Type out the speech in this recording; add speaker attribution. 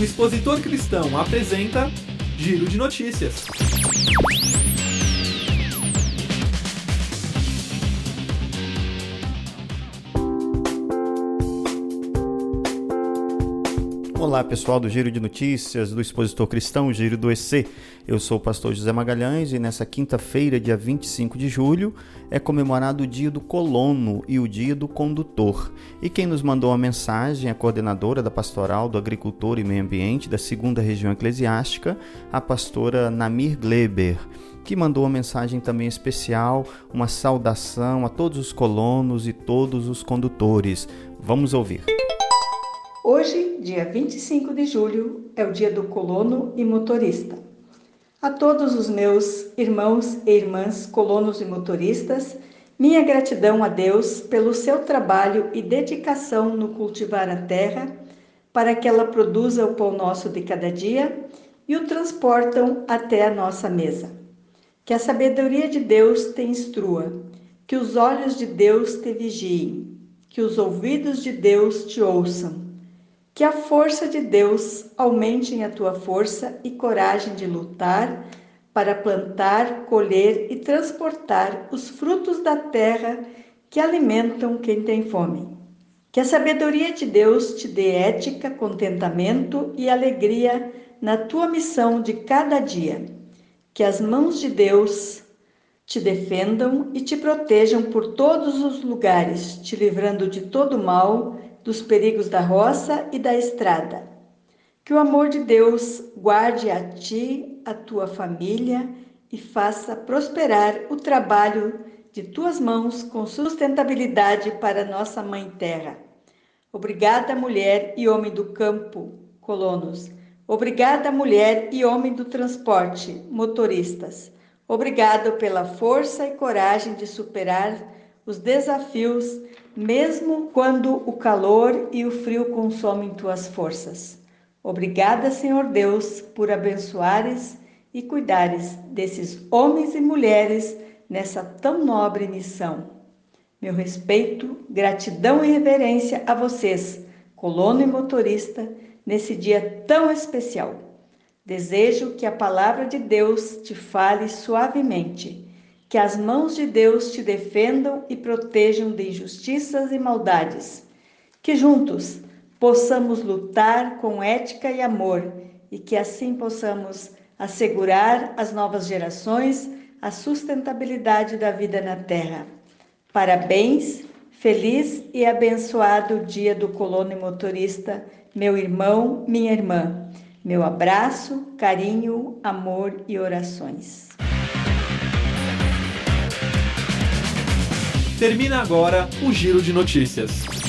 Speaker 1: O Expositor Cristão apresenta Giro de Notícias.
Speaker 2: Olá pessoal do Giro de Notícias do Expositor Cristão, Giro do EC. Eu sou o pastor José Magalhães e nessa quinta-feira, dia 25 de julho, é comemorado o dia do colono e o dia do condutor. E quem nos mandou a mensagem é a coordenadora da Pastoral do Agricultor e Meio Ambiente da segunda região eclesiástica, a pastora Namir Gleber que mandou uma mensagem também especial, uma saudação a todos os colonos e todos os condutores. Vamos ouvir.
Speaker 3: Hoje, dia 25 de julho, é o dia do colono e motorista. A todos os meus irmãos e irmãs colonos e motoristas, minha gratidão a Deus pelo seu trabalho e dedicação no cultivar a terra, para que ela produza o pão nosso de cada dia e o transportam até a nossa mesa. Que a sabedoria de Deus te instrua, que os olhos de Deus te vigiem, que os ouvidos de Deus te ouçam que a força de Deus aumente em a tua força e coragem de lutar para plantar, colher e transportar os frutos da terra que alimentam quem tem fome. Que a sabedoria de Deus te dê ética, contentamento e alegria na tua missão de cada dia. Que as mãos de Deus te defendam e te protejam por todos os lugares, te livrando de todo mal dos perigos da roça e da estrada. Que o amor de Deus guarde a ti, a tua família e faça prosperar o trabalho de tuas mãos com sustentabilidade para nossa Mãe Terra. Obrigada, mulher e homem do campo, colonos. Obrigada, mulher e homem do transporte, motoristas. Obrigado pela força e coragem de superar os desafios mesmo quando o calor e o frio consomem tuas forças. Obrigada, Senhor Deus, por abençoares e cuidares desses homens e mulheres nessa tão nobre missão. Meu respeito, gratidão e reverência a vocês, colono e motorista, nesse dia tão especial. Desejo que a palavra de Deus te fale suavemente que as mãos de Deus te defendam e protejam de injustiças e maldades. Que juntos possamos lutar com ética e amor e que assim possamos assegurar às novas gerações a sustentabilidade da vida na Terra. Parabéns, feliz e abençoado Dia do Colono e Motorista, meu irmão, minha irmã. Meu abraço, carinho, amor e orações.
Speaker 1: Termina agora o Giro de Notícias.